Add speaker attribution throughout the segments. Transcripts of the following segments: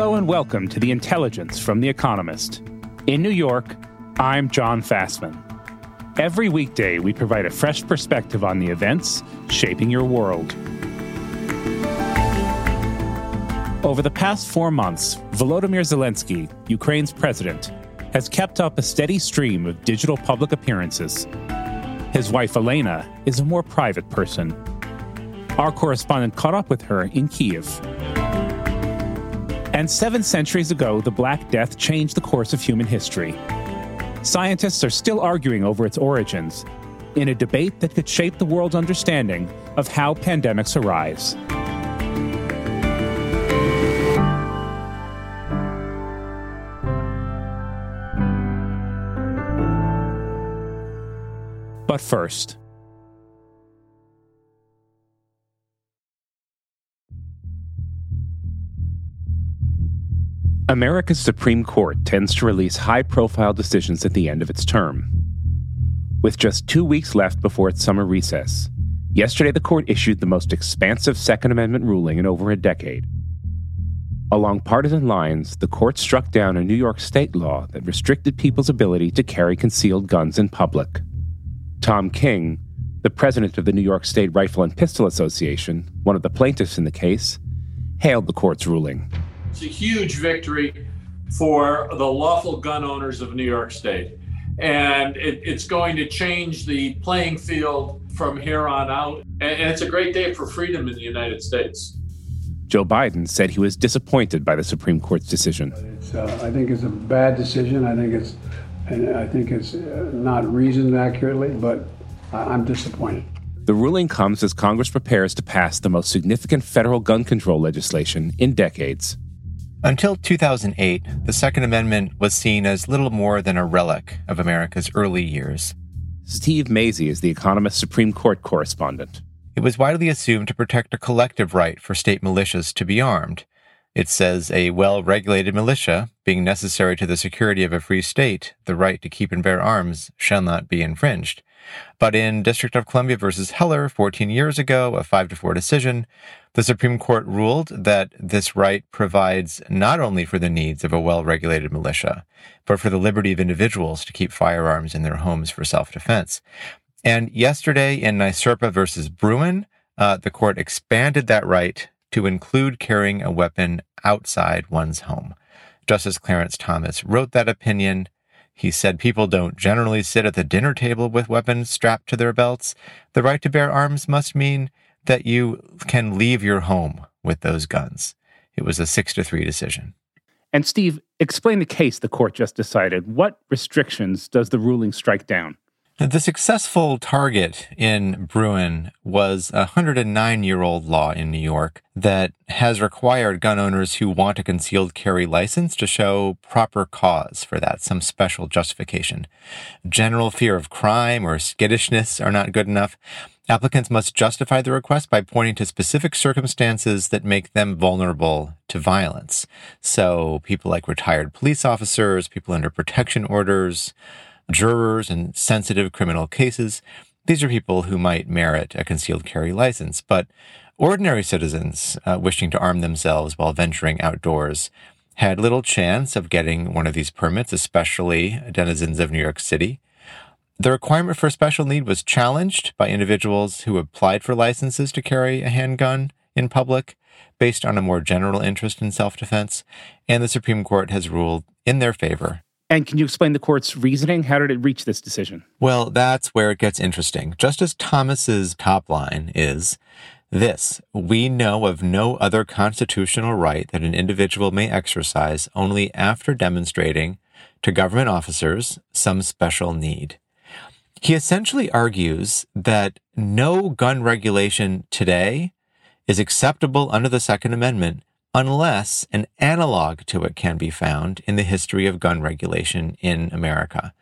Speaker 1: Hello and welcome to the Intelligence from The Economist. In New York, I'm Jon Fasman. Every weekday, we provide a fresh perspective on the events shaping your world. Over the past four months, Volodymyr Zelensky, Ukraine's president, has kept up a steady stream of digital public appearances. His wife Elena is a more private person. Our correspondent caught up with her in Kiev. And seven centuries ago, the Black Death changed the course of human history. Scientists are still arguing over its origins in a debate that could shape the world's understanding of how pandemics arise. But first, America's Supreme Court tends to release high profile decisions at the end of its term. With just two weeks left before its summer recess, yesterday the court issued the most expansive Second Amendment ruling in over a decade. Along partisan lines, the court struck down a New York state law that restricted people's ability to carry concealed guns in public. Tom King, the president of the New York State Rifle and Pistol Association, one of the plaintiffs in the case, hailed the court's ruling.
Speaker 2: It's a huge victory for the lawful gun owners of New York State. And it, it's going to change the playing field from here on out. And, and it's a great day for freedom in the United States.
Speaker 1: Joe Biden said he was disappointed by the Supreme Court's decision.
Speaker 3: Uh, I think it's a bad decision. I think it's and I think it's uh, not reasoned accurately, but I'm disappointed.
Speaker 1: The ruling comes as Congress prepares to pass the most significant federal gun control legislation in decades.
Speaker 4: Until 2008, the Second Amendment was seen as little more than a relic of America's early years.
Speaker 1: Steve Mazie is the Economist Supreme Court correspondent.
Speaker 4: It was widely assumed to protect a collective right for state militias to be armed, it says a well regulated militia, being necessary to the security of a free state, the right to keep and bear arms shall not be infringed. But in District of Columbia versus Heller 14 years ago, a 5 to 4 decision, the Supreme Court ruled that this right provides not only for the needs of a well regulated militia, but for the liberty of individuals to keep firearms in their homes for self defense. And yesterday in NYSERPA versus Bruen, uh, the court expanded that right to include carrying a weapon outside one's home. Justice Clarence Thomas wrote that opinion. He said people don't generally sit at the dinner table with weapons strapped to their belts. The right to bear arms must mean that you can leave your home with those guns. It was a six to three decision.
Speaker 1: And Steve, explain the case the court just decided. What restrictions does the ruling strike down?
Speaker 4: The successful target in Bruen was a 109 year old law in New York that has required gun owners who want a concealed carry license to show proper cause for that, some special justification. General fear of crime or skittishness are not good enough. Applicants must justify the request by pointing to specific circumstances that make them vulnerable to violence. So, people like retired police officers, people under protection orders, jurors in sensitive criminal cases. These are people who might merit a concealed carry license, but ordinary citizens uh, wishing to arm themselves while venturing outdoors had little chance of getting one of these permits, especially denizens of New York City. The requirement for special need was challenged by individuals who applied for licenses to carry a handgun in public based on a more general interest in self defense, and the Supreme Court has ruled in their favor
Speaker 1: and can you explain the court's reasoning? How did it reach this decision?
Speaker 4: Well, that's where it gets interesting. Justice Thomas's top line is this We know of no other constitutional right that an individual may exercise only after demonstrating to government officers some special need. He essentially argues that no gun regulation today is acceptable under the Second Amendment unless an analog to it can be found in the history of gun regulation in America.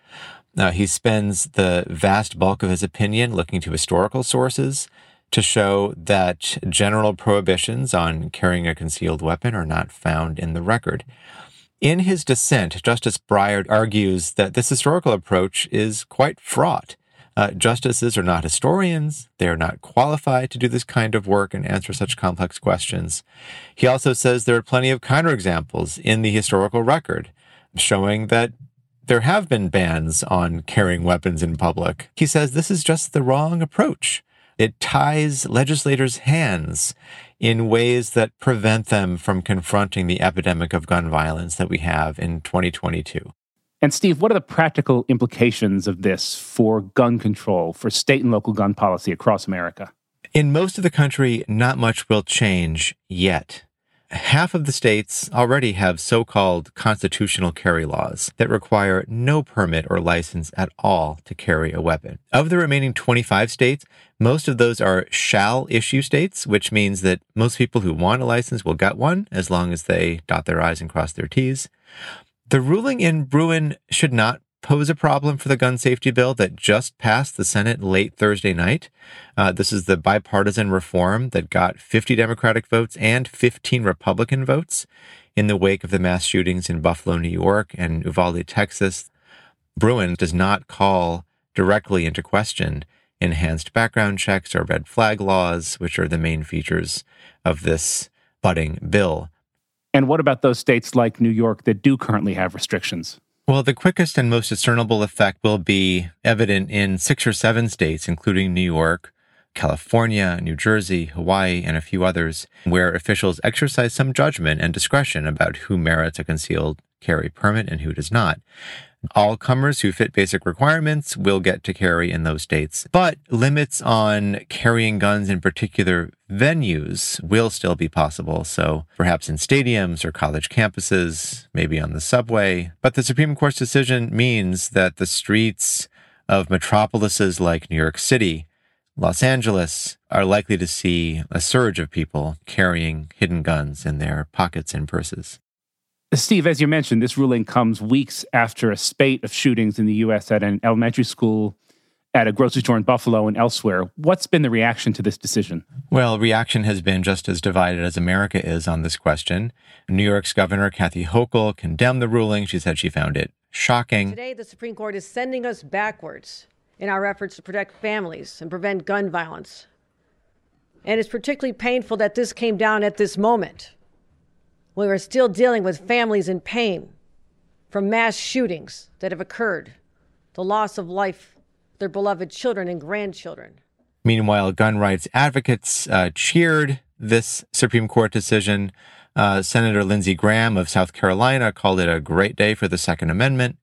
Speaker 4: Now, he spends the vast bulk of his opinion looking to historical sources to show that general prohibitions on carrying a concealed weapon are not found in the record. In his dissent, Justice Breyer argues that this historical approach is quite fraught. Uh, justices are not historians. They are not qualified to do this kind of work and answer such complex questions. He also says there are plenty of counterexamples in the historical record showing that there have been bans on carrying weapons in public. He says this is just the wrong approach. It ties legislators' hands in ways that prevent them from confronting the epidemic of gun violence that we have in 2022.
Speaker 1: And Steve, what are the practical implications of this for gun control, for state and local gun policy across America?
Speaker 4: In most of the country, not much will change yet. Half of the states already have so called constitutional carry laws that require no permit or license at all to carry a weapon. Of the remaining 25 states, most of those are shall issue states, which means that most people who want a license will get one as long as they dot their I's and cross their T's. The ruling in Bruen should not pose a problem for the gun safety bill that just passed the Senate late Thursday night. Uh, this is the bipartisan reform that got 50 Democratic votes and 15 Republican votes in the wake of the mass shootings in Buffalo, New York and Uvalde, Texas. Bruen does not call directly into question enhanced background checks or red flag laws, which are the main features of this budding bill.
Speaker 1: And what about those states like New York that do currently have restrictions?
Speaker 4: Well, the quickest and most discernible effect will be evident in six or seven states, including New York, California, New Jersey, Hawaii, and a few others, where officials exercise some judgment and discretion about who merits a concealed carry permit and who does not. All comers who fit basic requirements will get to carry in those states, but limits on carrying guns in particular venues will still be possible. So perhaps in stadiums or college campuses, maybe on the subway. But the Supreme Court's decision means that the streets of metropolises like New York City, Los Angeles are likely to see a surge of people carrying hidden guns in their pockets and purses.
Speaker 1: Steve, as you mentioned, this ruling comes weeks after a spate of shootings in the U.S. at an elementary school, at a grocery store in Buffalo, and elsewhere. What's been the reaction to this decision?
Speaker 4: Well, reaction has been just as divided as America is on this question. New York's Governor Kathy Hochul condemned the ruling. She said she found it shocking.
Speaker 5: Today, the Supreme Court is sending us backwards in our efforts to protect families and prevent gun violence. And it's particularly painful that this came down at this moment we are still dealing with families in pain from mass shootings that have occurred, the loss of life, their beloved children and grandchildren.
Speaker 4: Meanwhile, gun rights advocates uh, cheered this Supreme Court decision. Uh, Senator Lindsey Graham of South Carolina called it a great day for the Second Amendment.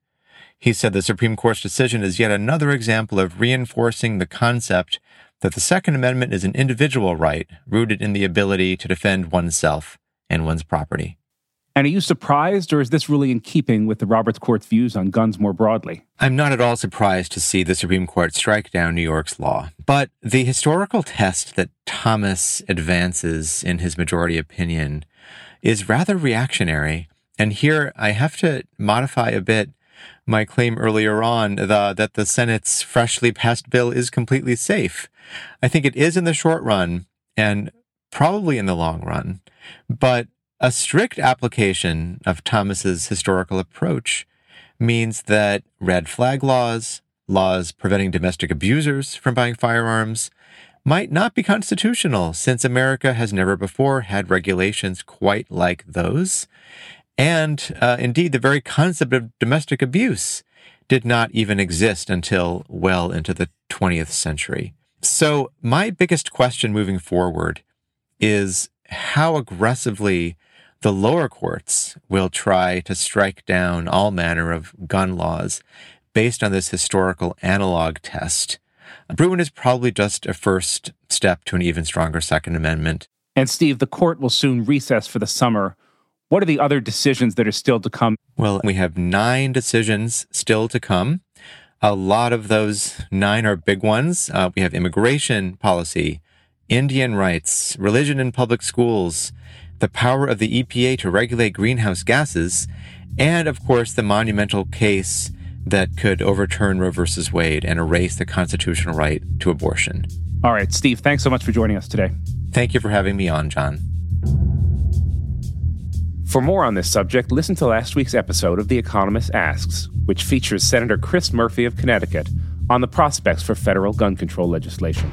Speaker 4: He said the Supreme Court's decision is yet another example of reinforcing the concept that the Second Amendment is an individual right rooted in the ability to defend oneself and one's property.
Speaker 1: And are you surprised, or is this really in keeping with the Roberts Court's views on guns more broadly?
Speaker 4: I'm not at all surprised to see the Supreme Court strike down New York's law. But the historical test that Thomas advances in his majority opinion is rather reactionary. And here I have to modify a bit my claim earlier on the, that the Senate's freshly passed bill is completely safe. I think it is in the short run and probably in the long run. But a strict application of Thomas's historical approach means that red flag laws, laws preventing domestic abusers from buying firearms, might not be constitutional since America has never before had regulations quite like those. And uh, indeed, the very concept of domestic abuse did not even exist until well into the 20th century. So, my biggest question moving forward is how aggressively the lower courts will try to strike down all manner of gun laws based on this historical analog test. Bruen is probably just a first step to an even stronger Second Amendment.
Speaker 1: And Steve, the court will soon recess for the summer. What are the other decisions that are still to come?
Speaker 4: Well, we have nine decisions still to come. A lot of those nine are big ones. Uh, we have immigration policy, Indian rights, religion in public schools, the power of the EPA to regulate greenhouse gases, and of course, the monumental case that could overturn Roe versus Wade and erase the constitutional right to abortion.
Speaker 1: All right, Steve, thanks so much for joining us today.
Speaker 4: Thank you for having me on, John.
Speaker 1: For more on this subject, listen to last week's episode of The Economist Asks, which features Senator Chris Murphy of Connecticut on the prospects for federal gun control legislation.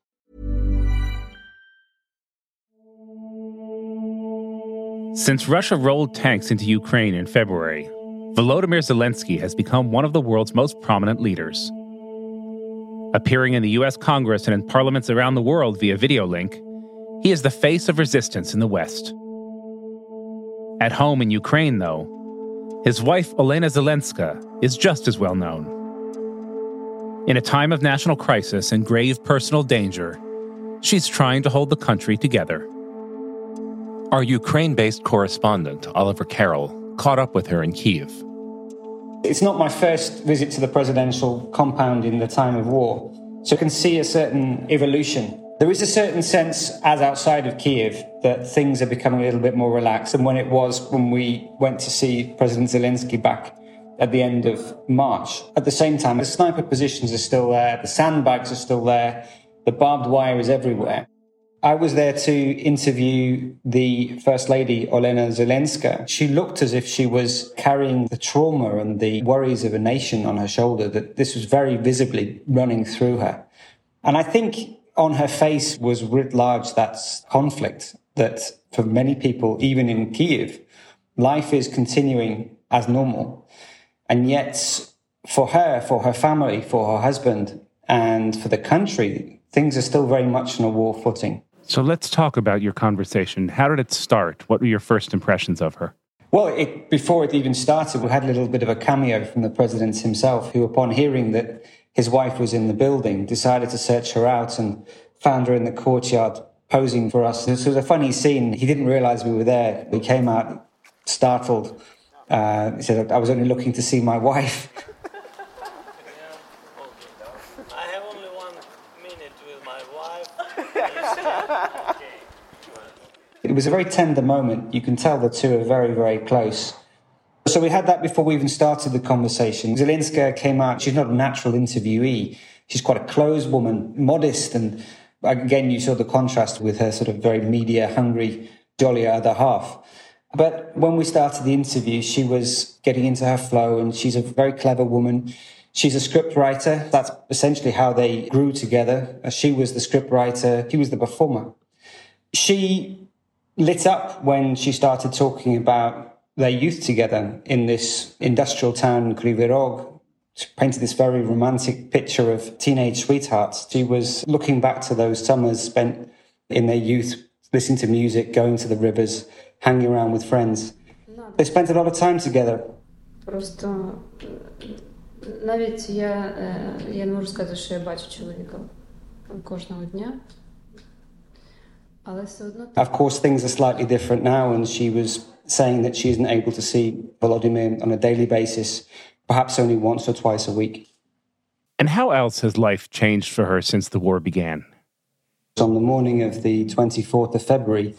Speaker 1: Since Russia rolled tanks into Ukraine in February, Volodymyr Zelensky has become one of the world's most prominent leaders. Appearing in the US Congress and in parliaments around the world via video link, he is the face of resistance in the West. At home in Ukraine, though, his wife Olena Zelenska is just as well known. In a time of national crisis and grave personal danger, she's trying to hold the country together. Our Ukraine based correspondent, Oliver Carroll, caught up with her in Kiev.
Speaker 6: It's not my first visit to the presidential compound in the time of war, so I can see a certain evolution. There is a certain sense, as outside of Kiev, that things are becoming a little bit more relaxed than when it was when we went to see President Zelensky back at the end of March. At the same time, the sniper positions are still there, the sandbags are still there, the barbed wire is everywhere. I was there to interview the First Lady, Olena Zelenska. She looked as if she was carrying the trauma and the worries of a nation on her shoulder, that this was very visibly running through her. And I think on her face was writ large that conflict that for many people, even in Kiev, life is continuing as normal. And yet, for her, for her family, for her husband, and for the country, things are still very much on a war footing.
Speaker 1: So let's talk about your conversation. How did it start? What were your first impressions of her?
Speaker 6: Well, it, before it even started, we had a little bit of a cameo from the president himself, who, upon hearing that his wife was in the building, decided to search her out and found her in the courtyard posing for us. This was a funny scene. He didn't realize we were there. We came out startled. Uh, he said, I was only looking to see my wife. It was a very tender moment. You can tell the two are very, very close. So we had that before we even started the conversation. Zelenska came out. She's not a natural interviewee. She's quite a closed woman, modest. And again, you saw the contrast with her sort of very media hungry, jolly other half. But when we started the interview, she was getting into her flow and she's a very clever woman. She's a script writer. That's essentially how they grew together. She was the script writer. He was the performer. She lit up when she started talking about their youth together in this industrial town, Kryvyi Rih. She painted this very romantic picture of teenage sweethearts. She was looking back to those summers spent in their youth, listening to music, going to the rivers, hanging around with friends. They spent a lot of time together. Просто э, навіть я, э, я не можу сказати, що я бачу чоловіка кожного дня. Of course, things are slightly different now, and she was saying that she isn't able to see Volodymyr on a daily basis, perhaps only once or twice a week.
Speaker 1: And how else has life changed for her since the war began?
Speaker 6: On the morning of the 24th of February,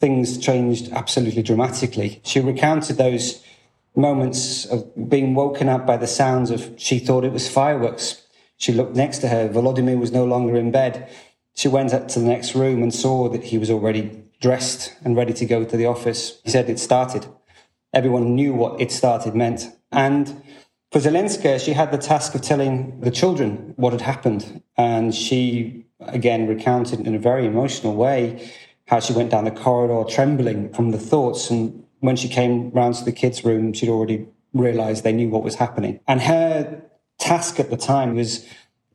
Speaker 6: things changed absolutely dramatically. She recounted those moments of being woken up by the sounds of, she thought it was fireworks. She looked next to her. Volodymyr was no longer in bed. She went up to the next room and saw that he was already dressed and ready to go to the office. He said it started. Everyone knew what it started meant. And for Zelenska, she had the task of telling the children what had happened. And she again recounted in a very emotional way how she went down the corridor trembling from the thoughts. And when she came round to the kids' room, she'd already realized they knew what was happening. And her task at the time was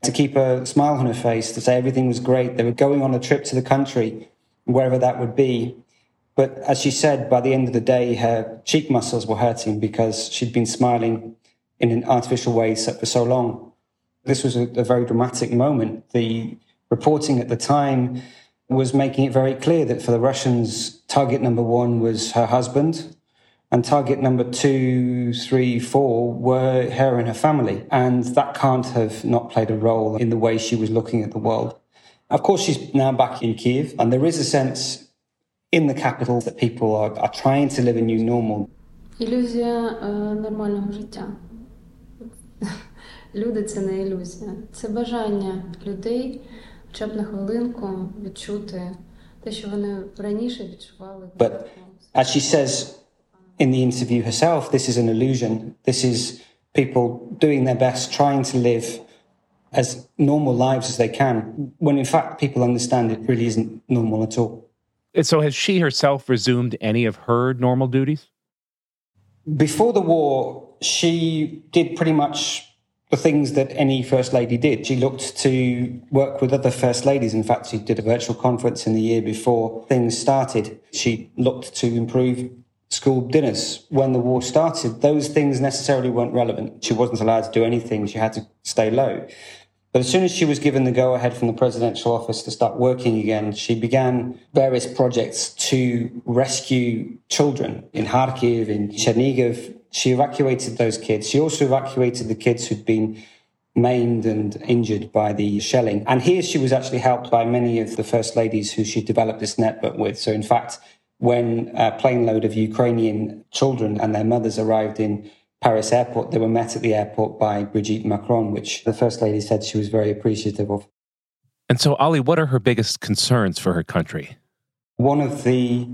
Speaker 6: to keep a smile on her face, to say everything was great. They were going on a trip to the country, wherever that would be. But as she said, by the end of the day, her cheek muscles were hurting because she'd been smiling in an artificial way for so long. This was a, a very dramatic moment. The reporting at the time was making it very clear that for the Russians, target number one was her husband, and target number two, three, four were her and her family. And that can't have not played a role in the way she was looking at the world. Of course, she's now back in Kiev, and there is a sense in the capital that people are, are trying to live a new normal.
Speaker 7: Ілюзія нормального життя. Люди це не ілюзія. Це бажання людей хоча б на хвилинку відчути те, що вони раніше відчували.
Speaker 6: But as she says in the interview herself, this is an illusion. This is people doing their best, trying to live as normal lives as they can, when in fact people understand it really isn't normal at all.
Speaker 1: So has she herself resumed any of her normal duties?
Speaker 6: Before the war, she did pretty much the things that any First Lady did. She looked to work with other First Ladies. In fact, she did a virtual conference in the year before things started. She looked to improve school dinners. When the war started, those things necessarily weren't relevant. She wasn't allowed to do anything. She had to stay low. But as soon as she was given the go ahead from the presidential office to start working again, she began various projects to rescue children in Kharkiv, in Chernihiv, she evacuated those kids. She also evacuated the kids who'd been maimed and injured by the shelling. And here she was actually helped by many of the first ladies who she developed this network with. So, in fact, when a plane load of Ukrainian children and their mothers arrived in Paris airport, they were met at the airport by Brigitte Macron, which the first lady said she was very appreciative of.
Speaker 1: And so, Olly, what are her biggest concerns for her country?
Speaker 6: One of the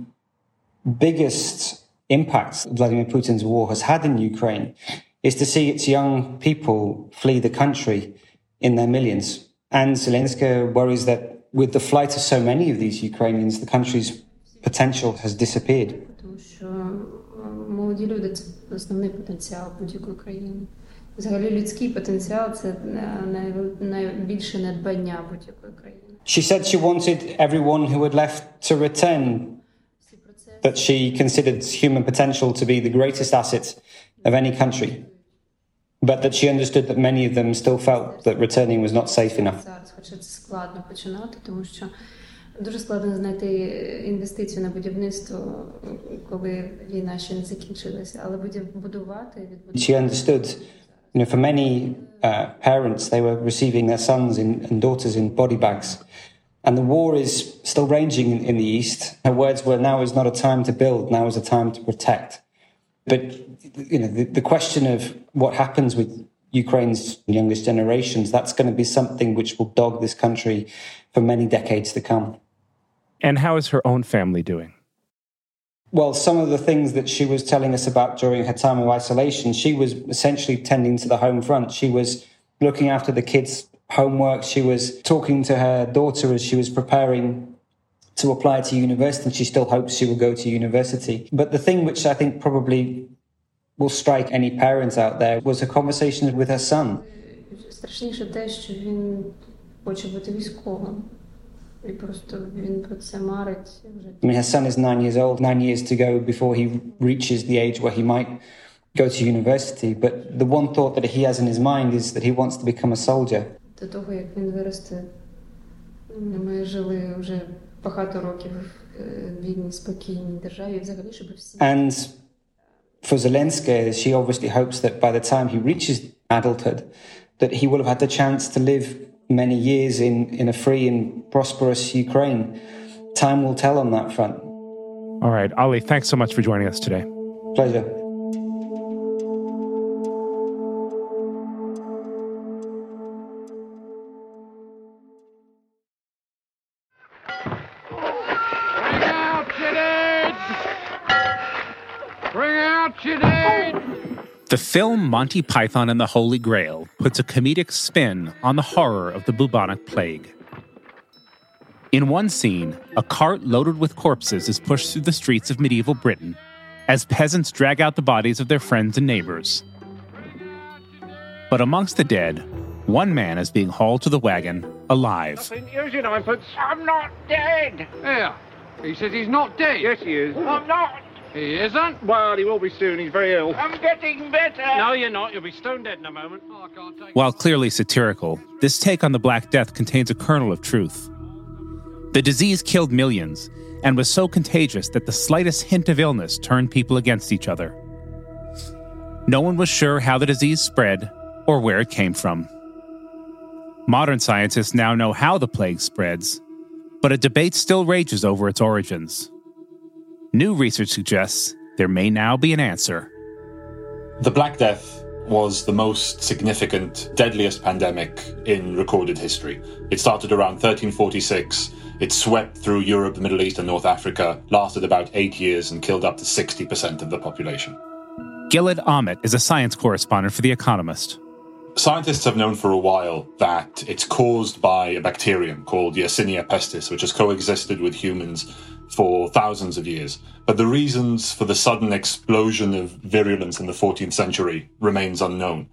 Speaker 6: biggest impacts Vladimir Putin's war has had in Ukraine is to see its young people flee the country in their millions. And Zelensky worries that with the flight of so many of these Ukrainians, the country's potential has disappeared. She said she wanted everyone who had left to return that she considered human potential to be the greatest asset of any country, but that she understood that many of them still felt that returning was not safe enough.
Speaker 7: Дуже складно знайти інвестицію на будівництво, коли війна ще не закінчилася, але будувати
Speaker 6: She understood, you know, for many uh, parents, they were receiving their sons and daughters in body bags and the war is still raging in, in the east. Her words were, "Now is not a time to build. Now is a time to protect." But you know, the, the question of what happens with Ukraine's youngest generations, that's going to be something which will dog this country for many decades to come.
Speaker 1: And how is her own family doing?
Speaker 6: Well, some of the things that she was telling us about during her time of isolation, she was essentially tending to the home front. She was looking after the kids homework. She was talking to her daughter as she was preparing to apply to university, and she still hopes she will go to university. But the thing which I think probably will strike any parents out there was a conversation with her son. I mean, her son is nine years old, nine years to go before he reaches the age where he might go to university. But the one thought that he has in his mind is that he wants to become a soldier. до того, як він виросте, ми жили вже багато років в вільній, спокійній державі, взагалі, щоб всі. And for Zelensky, she obviously hopes that by the time he reaches adulthood, that he will have had the chance to live many years in, in a free and prosperous Ukraine. Time will tell on that front.
Speaker 1: All right, Olly, thanks so much for joining us today.
Speaker 6: Pleasure.
Speaker 1: The film Monty Python and the Holy Grail puts a comedic spin on the horror of the bubonic plague. In one scene, a cart loaded with corpses is pushed through the streets of medieval Britain as peasants drag out the bodies of their friends and neighbors. But amongst the dead, one man is being hauled to the wagon alive.
Speaker 8: I'm not dead.
Speaker 9: Yeah. He says he's not dead.
Speaker 8: Yes, he is. I'm not.
Speaker 9: He isn't?
Speaker 8: Well, he will be soon. He's very ill. I'm getting better.
Speaker 9: No, you're not. You'll be stone dead in a moment. Oh, I can't take
Speaker 1: While clearly satirical, this take on the Black Death contains a kernel of truth. The disease killed millions and was so contagious that the slightest hint of illness turned people against each other. No one was sure how the disease spread or where it came from. Modern scientists now know how the plague spreads, but a debate still rages over its origins. New research suggests there may now be an answer.
Speaker 10: The Black Death was the most significant, deadliest pandemic in recorded history. It started around 1346. It swept through Europe, the Middle East, and North Africa, lasted about eight years, and killed up to 60% of the population.
Speaker 1: Gilead Amit is a science correspondent for The Economist.
Speaker 10: Scientists have known for a while that it's caused by a bacterium called Yersinia pestis, which has coexisted with humans for thousands of years. But the reasons for the sudden explosion of virulence in the 14th century remains unknown.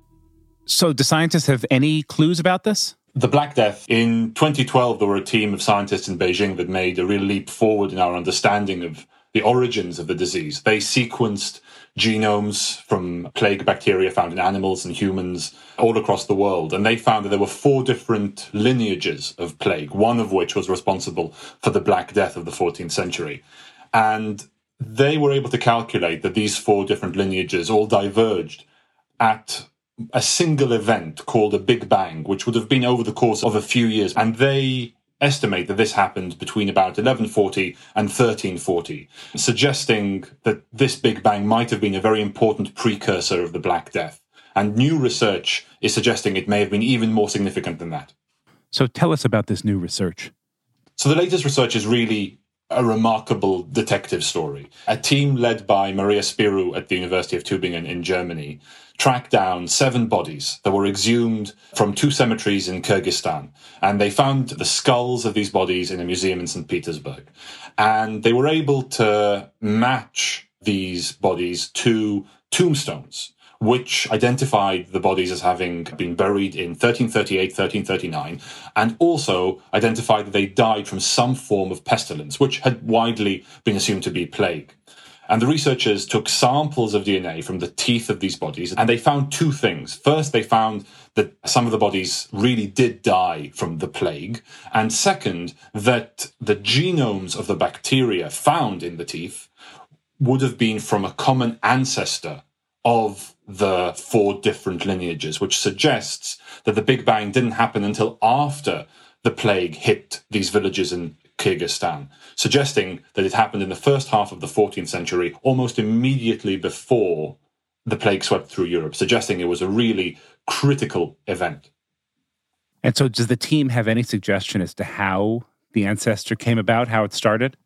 Speaker 1: So, do scientists have any clues about this?
Speaker 10: The Black Death. In 2012, there were a team of scientists in Beijing that made a real leap forward in our understanding of the origins of the disease. They sequenced genomes from plague bacteria found in animals and humans all across the world. And they found that there were four different lineages of plague, one of which was responsible for the Black Death of the 14th century. And they were able to calculate that these four different lineages all diverged at a single event called a Big Bang, which would have been over the course of a few years. And they estimate that this happened between about 1140 and 1340, suggesting that this Big Bang might have been a very important precursor of the Black Death. And new research is suggesting it may have been even more significant than that.
Speaker 1: So tell us about this new research.
Speaker 10: So the latest research is really a remarkable detective story. A team led by Maria Spyrou at the University of Tübingen in Germany tracked down seven bodies that were exhumed from two cemeteries in Kyrgyzstan. And they found the skulls of these bodies in a museum in St. Petersburg. And they were able to match these bodies to tombstones which identified the bodies as having been buried in 1338, 1339, and also identified that they died from some form of pestilence, which had widely been assumed to be plague. And the researchers took samples of DNA from the teeth of these bodies, and they found two things. First, they found that some of the bodies really did die from the plague. And second, that the genomes of the bacteria found in the teeth would have been from a common ancestor of the four different lineages, which suggests that the Big Bang didn't happen until after the plague hit these villages in Kyrgyzstan, suggesting that it happened in the first half of the 14th century, almost immediately before the plague swept through Europe, suggesting it was a really critical event.
Speaker 1: And so, does the team have any suggestion as to how the ancestor came about, how it started?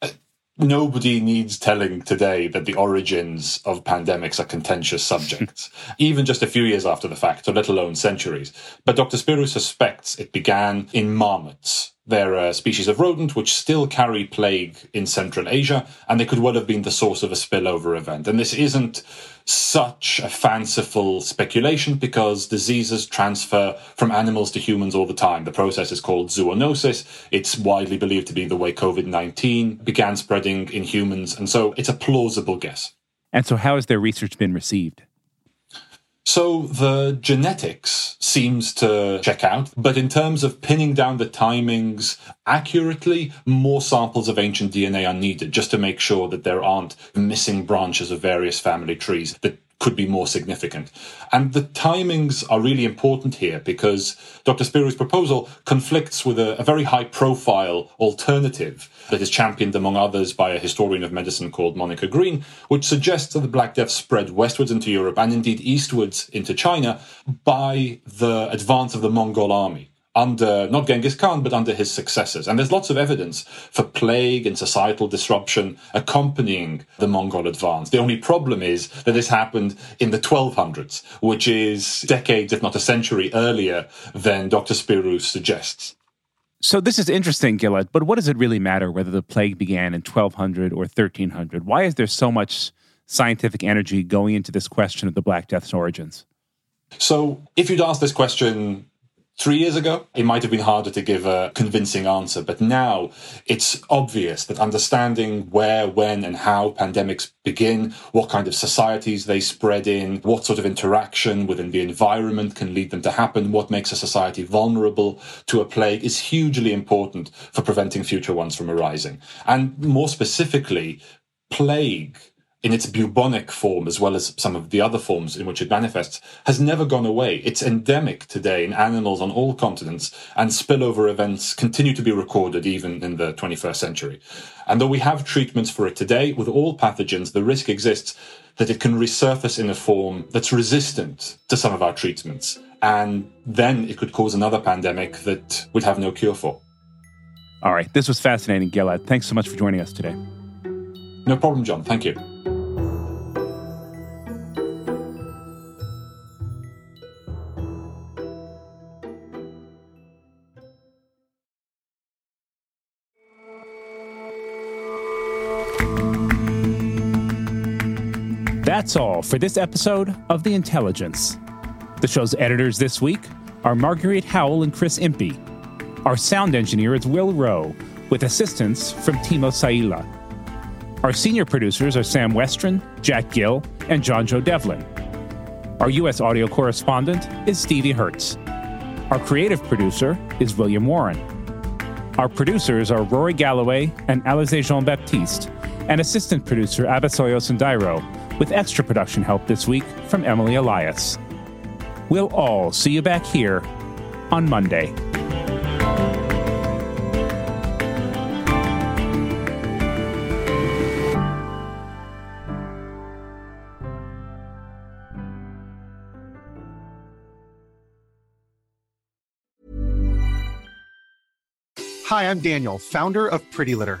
Speaker 10: Uh, nobody needs telling today that the origins of pandemics are contentious subjects, even just a few years after the fact, or let alone centuries. But Dr. Spyrou suspects it began in marmots. They're a species of rodent which still carry plague in Central Asia, and they could well have been the source of a spillover event. And this isn't such a fanciful speculation because diseases transfer from animals to humans all the time. The process is called zoonosis. It's widely believed to be the way COVID 19 began spreading in humans. And so it's a plausible guess.
Speaker 1: And so, how has their research been received?
Speaker 10: So the genetics seems to check out, but in terms of pinning down the timings accurately, more samples of ancient DNA are needed just to make sure that there aren't missing branches of various family trees that could be more significant. And the timings are really important here because Dr. Spyrou's proposal conflicts with a, a, very high profile alternative that is championed, among others, by a historian of medicine called Monica Green, which suggests that the Black Death spread westwards into Europe and indeed eastwards into China by the advance of the Mongol army under not Genghis Khan, but under his successors. And there's lots of evidence for plague and societal disruption accompanying the Mongol advance. The only problem is that this happened in the 1200s, which is decades, if not a century earlier than Dr. Spyrou suggests.
Speaker 1: So this is interesting, Gilead, but what does it really matter whether the plague began in 1200 or 1300? Why is there so much scientific energy going into this question of the Black Death's origins?
Speaker 10: So, if you'd asked this question three years ago, it might have been harder to give a convincing answer. But now it's obvious that understanding where, when, and how pandemics begin, what kind of societies they spread in, what sort of interaction within the environment can lead them to happen, what makes a society vulnerable to a plague is hugely important for preventing future ones from arising. And more specifically, plague in its bubonic form, as well as some of the other forms in which it manifests, has never gone away. It's endemic today in animals on all continents, and spillover events continue to be recorded even in the 21st century. And though we have treatments for it today, with all pathogens, the risk exists that it can resurface in a form that's resistant to some of our treatments. And then it could cause another pandemic that we'd have no cure for.
Speaker 1: All right. This was fascinating, Gilead. Thanks so much for joining us today.
Speaker 10: No problem, John. Thank you.
Speaker 1: That's all for this episode of The Intelligence. The show's editors this week are Marguerite Howell and Chris Impey. Our sound engineer is Will Rowe, with assistance from Timo Saila. Our senior producers are Sam Westron, Jack Gill, and John Joe Devlin. Our U.S. audio correspondent is Stevie Hertz. Our creative producer is William Warren. Our producers are Rory Galloway and Alize Jean Baptiste, and assistant producer Abasoyo Sandairo, with extra production help this week from Emily Elias. We'll all see you back here on Monday.
Speaker 11: Hi, I'm Daniel, founder of Pretty Litter.